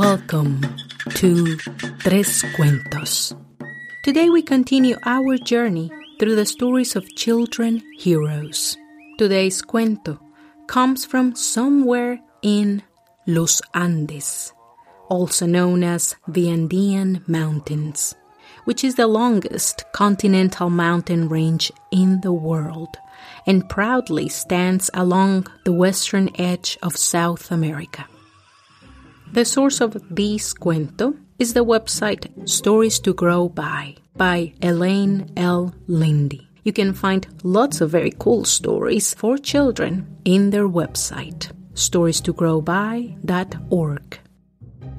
Welcome to Tres Cuentos. Today we continue our journey through the stories of children heroes. Today's cuento comes from somewhere in Los Andes, also known as the Andean Mountains, which is the longest continental mountain range in the world and proudly stands along the western edge of South America. The source of this cuento is the website Stories to Grow By by Elaine L. Lindy. You can find lots of very cool stories for children in their website, storiestogrowby.org.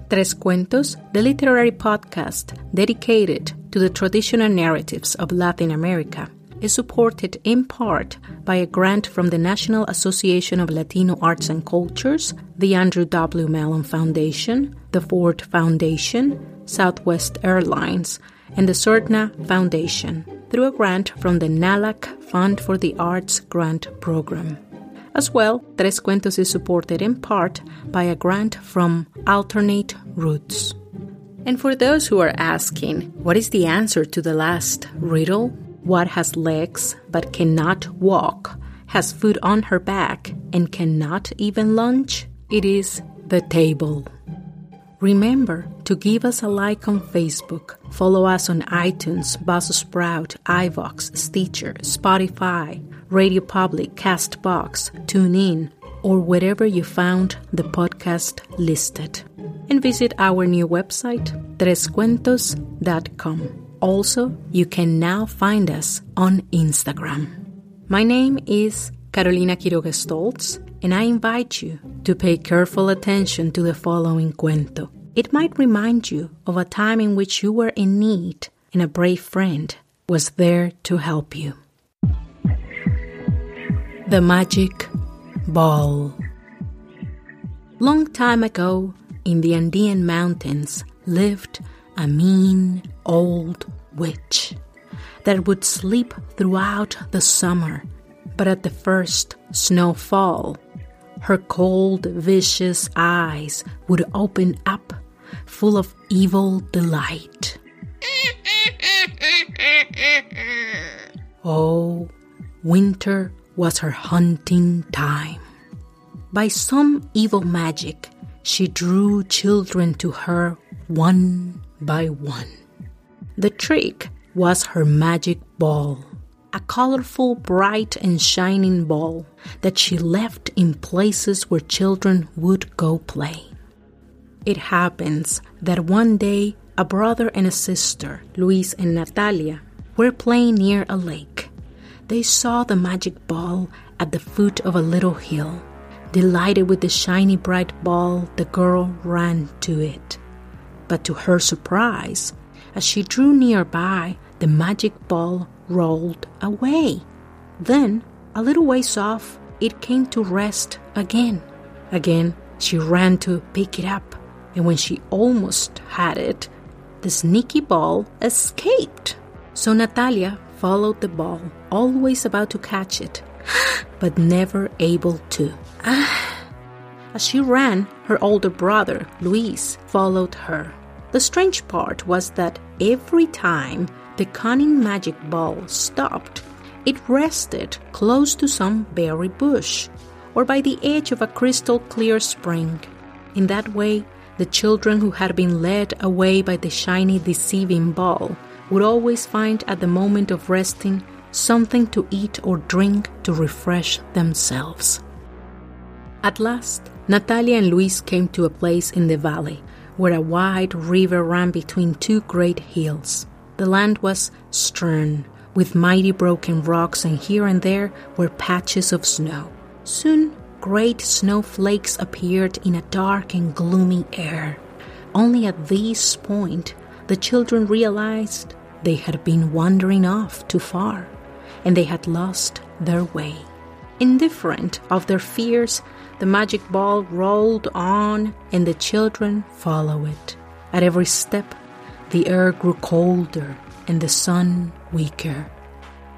Tres Cuentos, the literary podcast dedicated to the traditional narratives of Latin America, is supported in part by a grant from the National Association of Latino Arts and Cultures, the Andrew W. Mellon Foundation, the Ford Foundation, Southwest Airlines, and the Surdna Foundation through a grant from the NALAC Fund for the Arts Grant Program. As well, Tres Cuentos is supported in part by a grant from Alternate Roots. And for those who are asking, what is the answer to the last riddle? What has legs but cannot walk, has food on her back, and cannot even lunch? It is the table. Remember to give us a like on Facebook, follow us on iTunes, Buzzsprout, iVoox, Stitcher, Spotify, Radio Public, Castbox, TuneIn, or wherever you found the podcast listed. And visit our new website, trescuentos.com. Also, you can now find us on Instagram. My name is Carolina Quiroga Stoltz, and I invite you to pay careful attention to the following cuento. It might remind you of a time in which you were in need and a brave friend was there to help you. The Magic Ball. Long time ago, in the Andean mountains, lived a mean old witch that would sleep throughout the summer, but at the first snowfall, her cold, vicious eyes would open up, full of evil delight. Oh, winter was her hunting time. By some evil magic, she drew children to her one by one. The trick was her magic ball, a colorful, bright, and shining ball that she left in places where children would go play. It happens that one day a brother and a sister, Luis and Natalia, were playing near a lake. They saw the magic ball at the foot of a little hill. Delighted with the shiny bright ball, the girl ran to it. But to her surprise, as she drew nearby, the magic ball rolled away. Then, a little ways off, it came to rest again. Again, she ran to pick it up, and when she almost had it, the sneaky ball escaped. So Natalia followed the ball, always about to catch it, but never able to. Ah. As she ran, her older brother, Luis, followed her. The strange part was that every time the cunning magic ball stopped, it rested close to some berry bush or by the edge of a crystal clear spring. In that way, the children who had been led away by the shiny, deceiving ball would always find at the moment of resting something to eat or drink to refresh themselves. At last, Natalia and Luis came to a place in the valley where a wide river ran between two great hills. The land was stern, with mighty broken rocks, and here and there were patches of snow. Soon, great snowflakes appeared in a dark and gloomy air. Only at this point, the children realized they had been wandering off too far, and they had lost their way. Indifferent of their fears, the magic ball rolled on, and the children followed it. At every step, the air grew colder and the sun weaker.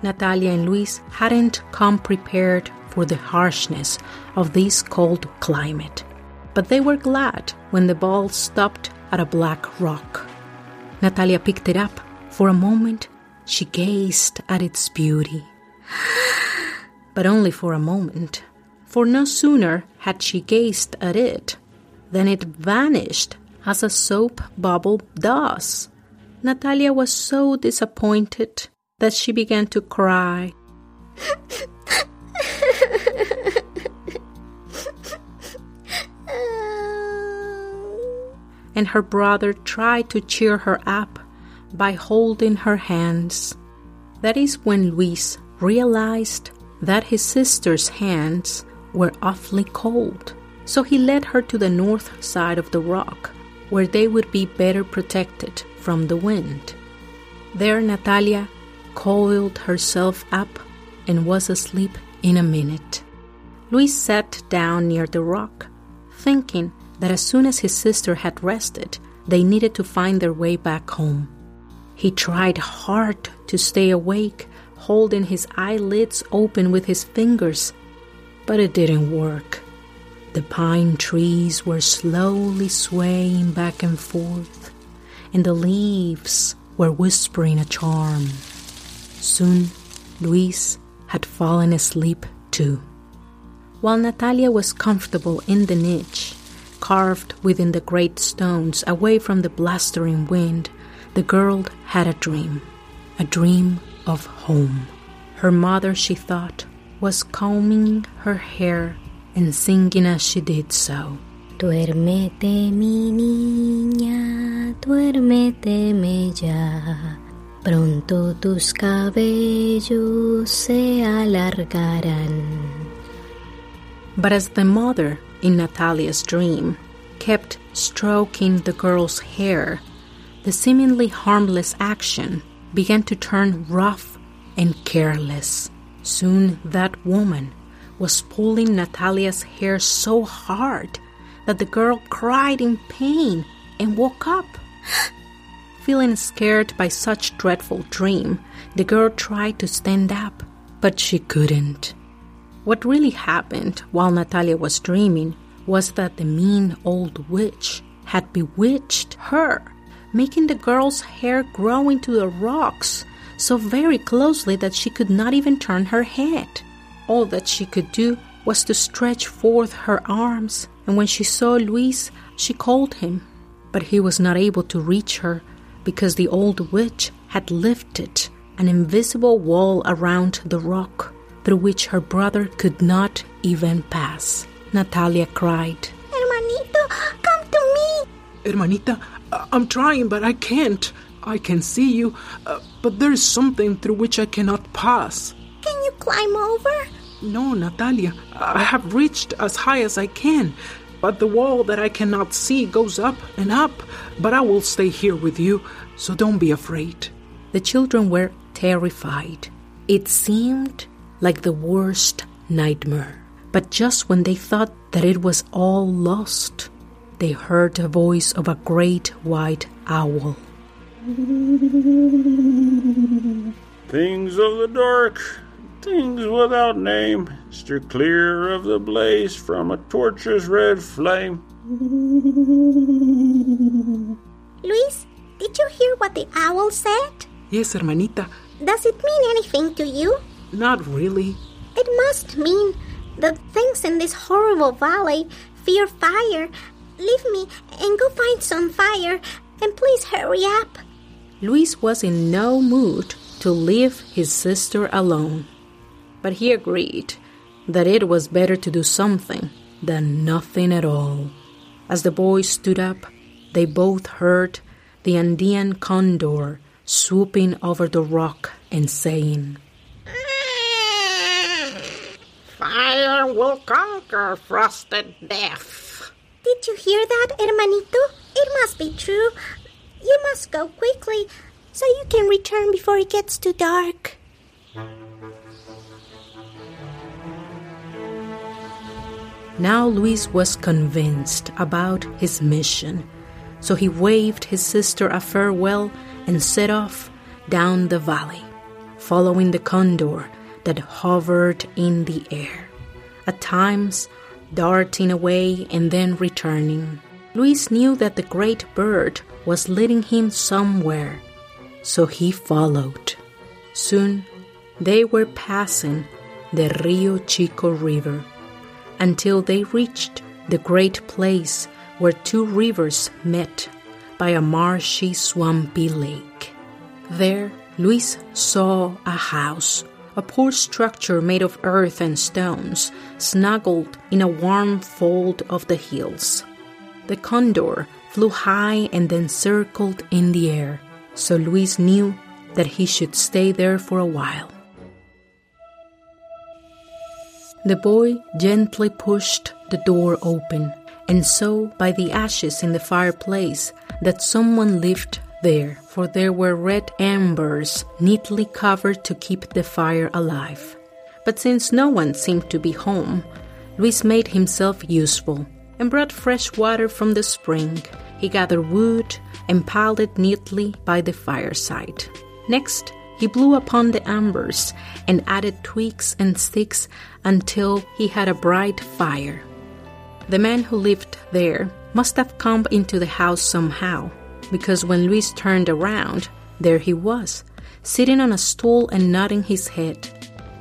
Natalia and Luis hadn't come prepared for the harshness of this cold climate. but they were glad when the ball stopped at a black rock. Natalia picked it up. For a moment, she gazed at its beauty. but only for a moment, for no sooner had she gazed at it than it vanished as a soap bubble does. Natalia was so disappointed that she began to cry. and her brother tried to cheer her up by holding her hands. That is when Luis realized that his sister's hands were awfully cold. So he led her to the north side of the rock, where they would be better protected from the wind. There, Natalia coiled herself up and was asleep in a minute. Luis sat down near the rock, thinking that as soon as his sister had rested, they needed to find their way back home. He tried hard to stay awake, holding his eyelids open with his fingers, but it didn't work. The pine trees were slowly swaying back and forth, and the leaves were whispering a charm. Soon, Luis had fallen asleep too. While Natalia was comfortable in the niche, carved within the great stones away from the blustering wind, the girl had a dream, a dream of home. Her mother, she thought, was combing her hair and singing as she did so. Duérmete mi niña, duérmete ya. Pronto tus cabellos se alargarán. But as the mother in Natalia's dream kept stroking the girl's hair, the seemingly harmless action began to turn rough and careless. Soon that woman was pulling Natalia's hair so hard that the girl cried in pain and woke up. Feeling scared by such dreadful dream, the girl tried to stand up, but she couldn't. What really happened while Natalia was dreaming was that the mean old witch had bewitched her, making the girl's hair grow into the rocks so very closely that she could not even turn her head. All that she could do was to stretch forth her arms, and when she saw Luis, she called him. But he was not able to reach her because the old witch had lifted an invisible wall around the rock through which her brother could not even pass. Natalia cried, Hermanito, come to me! Hermanita, I'm trying, but I can't. I can see you, uh, but there is something through which I cannot pass. Can you climb over? No, Natalia. I have reached as high as I can, but the wall that I cannot see goes up and up. But I will stay here with you, so don't be afraid. The children were terrified. It seemed like the worst nightmare. But just when they thought that it was all lost, they heard the voice of a great white owl. Things of the dark, things without name, steer clear of the blaze from a torch's red flame. Luis, did you hear what the owl said? Yes, hermanita. Does it mean anything to you? Not really. It must mean that things in this horrible valley fear fire. Leave me and go find some fire, and please hurry up. Luis was in no mood to leave his sister alone, but he agreed that it was better to do something than nothing at all. As the boys stood up, they both heard the Andean condor swooping over the rock and saying, Fire will conquer frosted death. Did you hear that, hermanito? It must be true. You must go quickly so you can return before it gets too dark. Now Luis was convinced about his mission, so he waved his sister a farewell and set off down the valley, following the condor that hovered in the air. At times, darting away and then returning. Luis knew that the great bird was leading him somewhere, so he followed. Soon they were passing the Rio Chico River until they reached the great place where two rivers met by a marshy, swampy lake. There, Luis saw a house, a poor structure made of earth and stones, snuggled in a warm fold of the hills. The condor flew high and then circled in the air, so Luis knew that he should stay there for a while. The boy gently pushed the door open and saw by the ashes in the fireplace that someone lived there, for there were red embers neatly covered to keep the fire alive. But since no one seemed to be home, Luis made himself useful and brought fresh water from the spring. He gathered wood and piled it neatly by the fireside. Next, he blew upon the embers and added twigs and sticks until he had a bright fire. The man who lived there must have come into the house somehow, because when Luis turned around, there he was, sitting on a stool and nodding his head.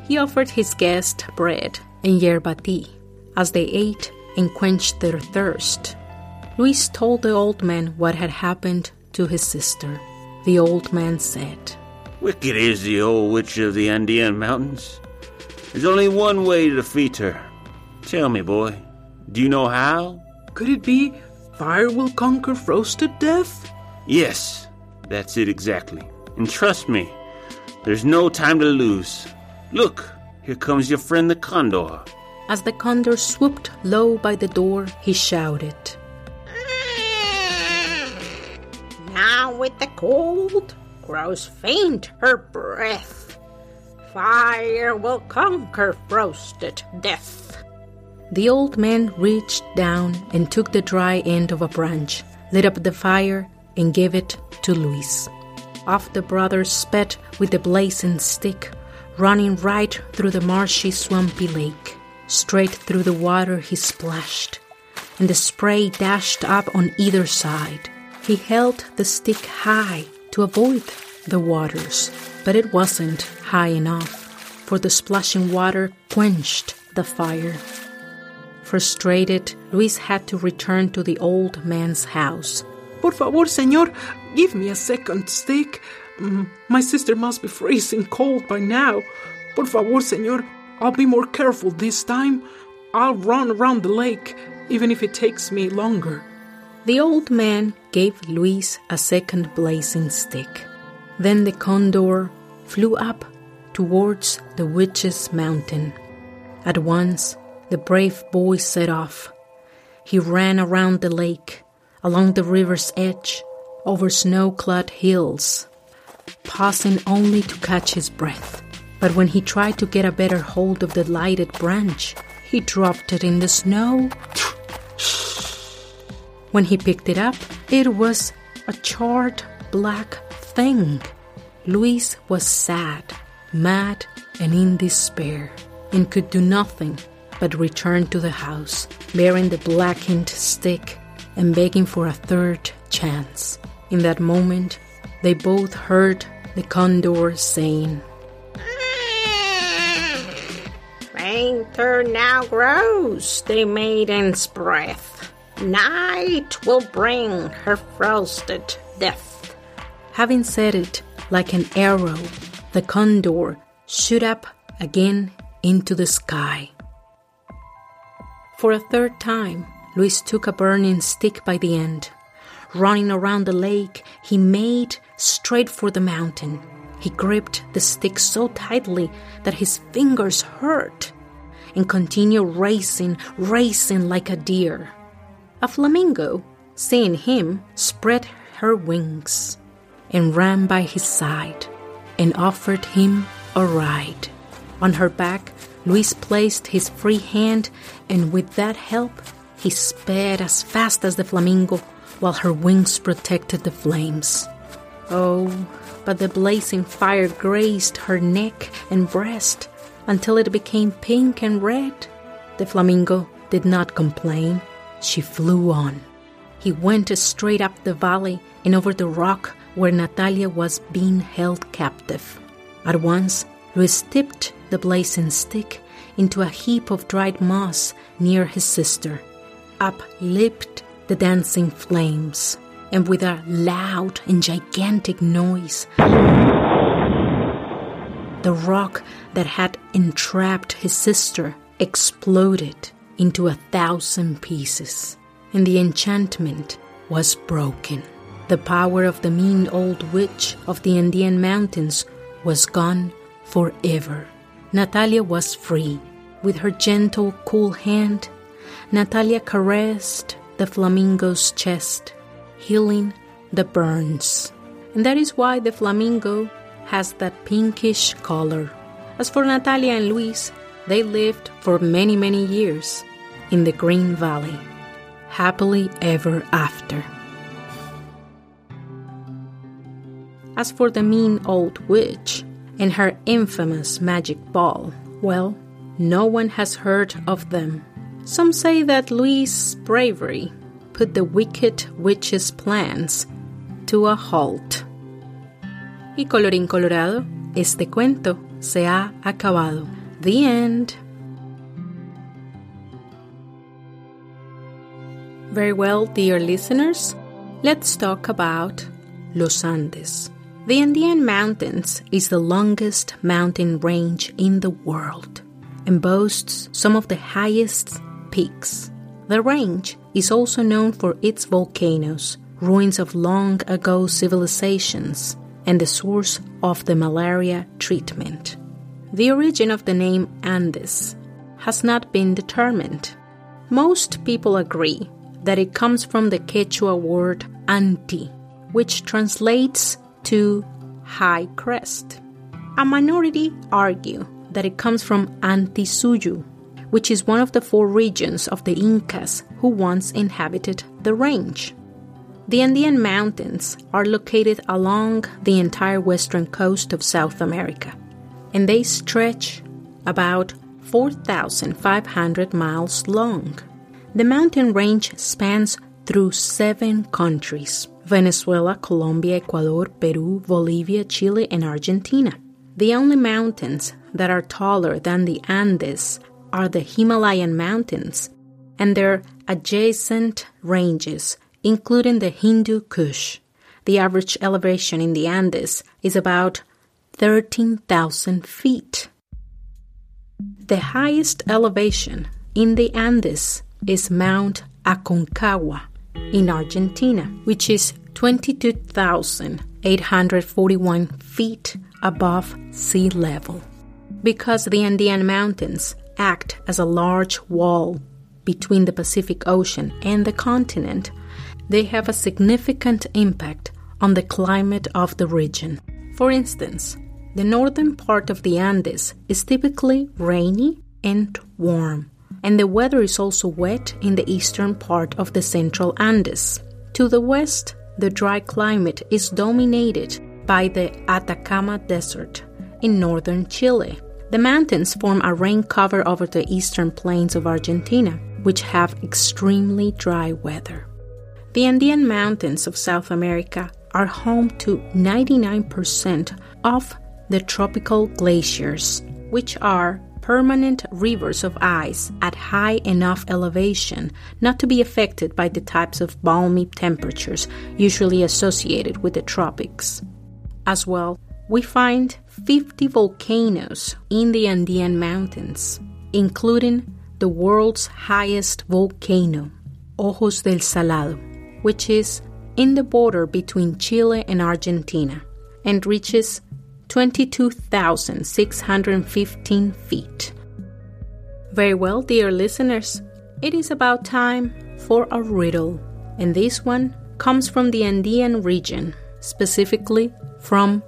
He offered his guest bread and yerba tea. As they ate and quenched their thirst, Luis told the old man what had happened to his sister. The old man said, Wicked is the old witch of the Andean mountains. There's only one way to defeat her. Tell me, boy, do you know how? Could it be fire will conquer frosted death? Yes, that's it exactly. And trust me, there's no time to lose. Look, here comes your friend the condor. As the condor swooped low by the door, he shouted, mm. Now with the cold grows faint her breath. Fire will conquer frosted death. The old man reached down and took the dry end of a branch, lit up the fire, and gave it to Luis. Off the brothers sped with the blazing stick, running right through the marshy, swampy lake. Straight through the water he splashed, and the spray dashed up on either side. He held the stick high to avoid the waters, but it wasn't high enough, for the splashing water quenched the fire. Frustrated, Luis had to return to the old man's house. Por favor, señor, give me a second stick. Mm, My sister must be freezing cold by now. Por favor, señor, I'll be more careful this time. I'll run around the lake, even if it takes me longer. The old man gave Luis a second blazing stick. Then the condor flew up towards the witch's mountain. At once, the brave boy set off. He ran around the lake, along the river's edge, over snow clad hills, pausing only to catch his breath. But when he tried to get a better hold of the lighted branch, he dropped it in the snow. When he picked it up, it was a charred black thing. Luis was sad, mad, and in despair, and could do nothing but return to the house, bearing the blackened stick and begging for a third chance. In that moment, they both heard the condor saying, Fainter now grows the maiden's breath. Night will bring her frosted death. Having said it like an arrow, the condor shot up again into the sky. For a third time, Luis took a burning stick by the end. Running around the lake, he made straight for the mountain. He gripped the stick so tightly that his fingers hurt and continued racing, racing like a deer. A flamingo, seeing him, spread her wings and ran by his side and offered him a ride. On her back, Luis placed his free hand, and with that help, he sped as fast as the flamingo while her wings protected the flames. Oh, but the blazing fire grazed her neck and breast until it became pink and red. The flamingo did not complain. She flew on. He went straight up the valley and over the rock where Natalia was being held captive. At once, Luis tipped the blazing stick into a heap of dried moss near his sister. Up leaped the dancing flames, and with a loud and gigantic noise, the rock that had entrapped his sister exploded into a thousand pieces, and the enchantment was broken. The power of the mean old witch of the Andean mountains was gone forever. Natalia was free. With her gentle, cool hand, Natalia caressed the flamingo's chest, healing the burns. And that is why the flamingo has that pinkish color. As for Natalia and Luis, they lived for many, many years in the Green Valley, happily ever after. As for the mean old witch and her infamous magic ball, well, no one has heard of them. Some say that Luis' bravery put the wicked witch's plans to a halt. Y colorín colorado, este cuento se ha acabado. The end. Very well, dear listeners, let's talk about Los Andes. The Andean Mountains is the longest mountain range in the world and boasts some of the highest peaks. The range is also known for its volcanoes, ruins of long ago civilizations, and the source of the malaria treatment. The origin of the name Andes has not been determined. Most people agree that it comes from the Quechua word anti, which translates to high crest. A minority argue that it comes from Antisuyu, which is one of the four regions of the Incas who once inhabited the range. The Andean Mountains are located along the entire western coast of South America, and they stretch about 4,500 miles long. The mountain range spans through seven countries Venezuela, Colombia, Ecuador, Peru, Bolivia, Chile, and Argentina. The only mountains that are taller than the Andes are the Himalayan mountains and their adjacent ranges, including the Hindu Kush. The average elevation in the Andes is about 13,000 feet. The highest elevation in the Andes is Mount Aconcagua in Argentina, which is 22,841 feet above sea level. Because the Andean Mountains act as a large wall between the Pacific Ocean and the continent, they have a significant impact on the climate of the region. For instance, the northern part of the Andes is typically rainy and warm, and the weather is also wet in the eastern part of the central Andes. To the west, the dry climate is dominated by the Atacama Desert in northern Chile. The mountains form a rain cover over the eastern plains of Argentina, which have extremely dry weather. The Andean Mountains of South America are home to 99% of the tropical glaciers, which are permanent rivers of ice at high enough elevation not to be affected by the types of balmy temperatures usually associated with the tropics. As well, we find 50 volcanoes in the Andean Mountains, including the world's highest volcano, Ojos del Salado, which is in the border between Chile and Argentina and reaches 22,615 feet. Very well, dear listeners, it is about time for a riddle, and this one comes from the Andean region, specifically from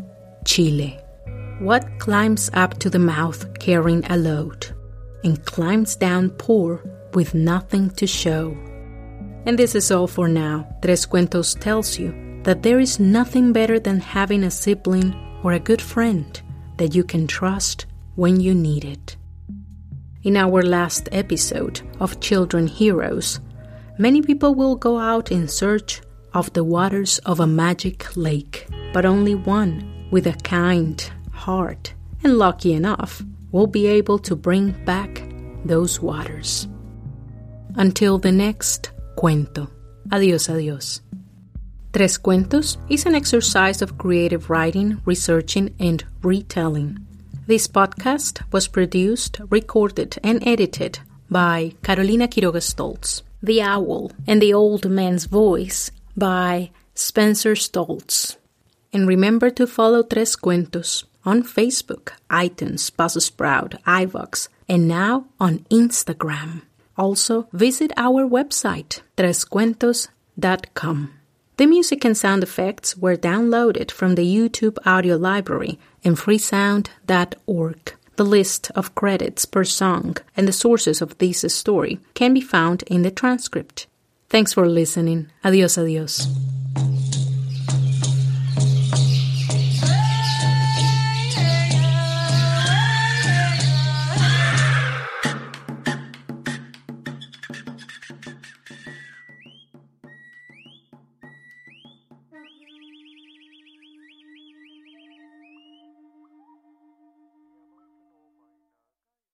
Chile. What climbs up to the mouth carrying a load and climbs down poor with nothing to show? And this is all for now. Tres Cuentos tells you that there is nothing better than having a sibling or a good friend that you can trust when you need it. in our last episode of Children Heroes, many people will go out in search of the waters of a magic lake, but only one with a kind heart and lucky enough will be able to bring back those waters. Until the next cuento. Adios, adios. Tres Cuentos is an exercise of creative writing, researching, and retelling. This podcast was produced, recorded, and edited by Carolina Quiroga Stoltz, The Owl, and the Old Man's Voice by Spencer Stoltz. And remember to follow Tres Cuentos on Facebook, iTunes, Buzzsprout, iVoox, and now on Instagram. Also, visit our website, trescuentos.com. The music and sound effects were downloaded from the YouTube audio library and freesound.org. The list of credits per song and the sources of this story can be found in the transcript. Thanks for listening. Adios, adios.